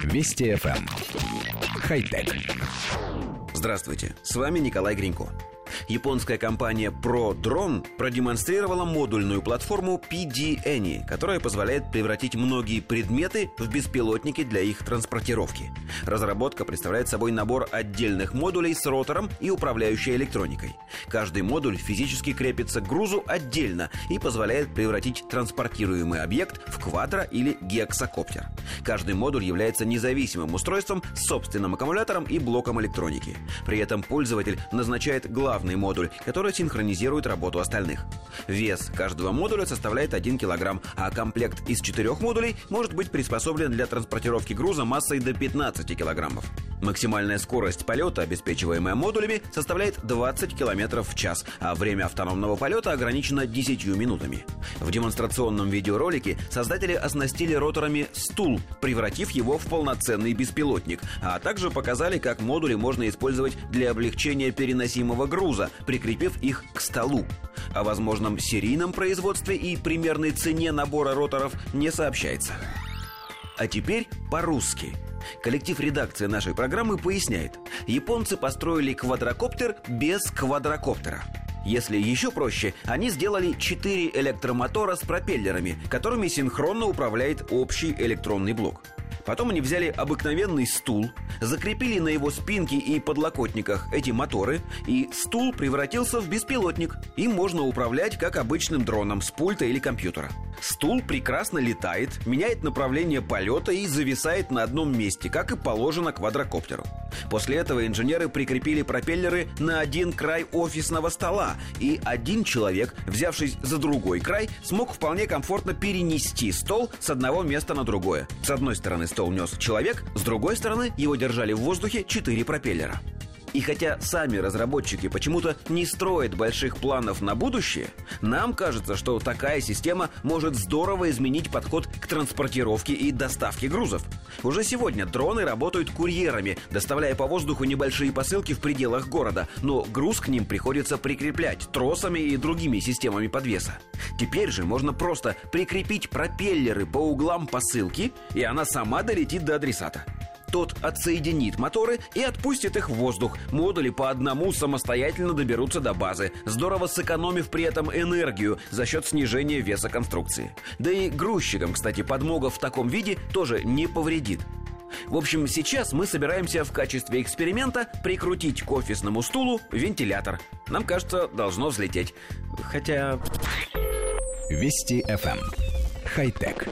Вести FM. Эм. Хай-тек. Здравствуйте, с вами Николай Гринько. Японская компания ProDrone продемонстрировала модульную платформу PD Any, которая позволяет превратить многие предметы в беспилотники для их транспортировки. Разработка представляет собой набор отдельных модулей с ротором и управляющей электроникой. Каждый модуль физически крепится к грузу отдельно и позволяет превратить транспортируемый объект в квадро- или гексакоптер. Каждый модуль является независимым устройством с собственным аккумулятором и блоком электроники. При этом пользователь назначает главный модуль, который синхронизирует работу остальных. Вес каждого модуля составляет 1 кг, а комплект из четырех модулей может быть приспособлен для транспортировки груза массой до 15 кг. Максимальная скорость полета, обеспечиваемая модулями, составляет 20 км в час, а время автономного полета ограничено 10 минутами. В демонстрационном видеоролике создатели оснастили роторами стул, превратив его в полноценный беспилотник, а также показали, как модули можно использовать для облегчения переносимого груза, прикрепив их к столу. О возможном серийном производстве и примерной цене набора роторов не сообщается. А теперь по-русски – Коллектив редакции нашей программы поясняет. Японцы построили квадрокоптер без квадрокоптера. Если еще проще, они сделали 4 электромотора с пропеллерами, которыми синхронно управляет общий электронный блок. Потом они взяли обыкновенный стул, закрепили на его спинке и подлокотниках эти моторы, и стул превратился в беспилотник. Им можно управлять как обычным дроном с пульта или компьютера. Стул прекрасно летает, меняет направление полета и зависает на одном месте, как и положено квадрокоптеру. После этого инженеры прикрепили пропеллеры на один край офисного стола, и один человек, взявшись за другой край, смог вполне комфортно перенести стол с одного места на другое. С одной стороны стол нес человек, с другой стороны его держали в воздухе четыре пропеллера. И хотя сами разработчики почему-то не строят больших планов на будущее, нам кажется, что такая система может здорово изменить подход к транспортировке и доставке грузов. Уже сегодня дроны работают курьерами, доставляя по воздуху небольшие посылки в пределах города, но груз к ним приходится прикреплять тросами и другими системами подвеса. Теперь же можно просто прикрепить пропеллеры по углам посылки, и она сама долетит до адресата. Тот отсоединит моторы и отпустит их в воздух. Модули по одному самостоятельно доберутся до базы, здорово сэкономив при этом энергию за счет снижения веса конструкции. Да и грузчикам, кстати, подмога в таком виде тоже не повредит. В общем, сейчас мы собираемся в качестве эксперимента прикрутить к офисному стулу вентилятор. Нам кажется, должно взлететь. Хотя... Вести FM. Эм. Хай-тек.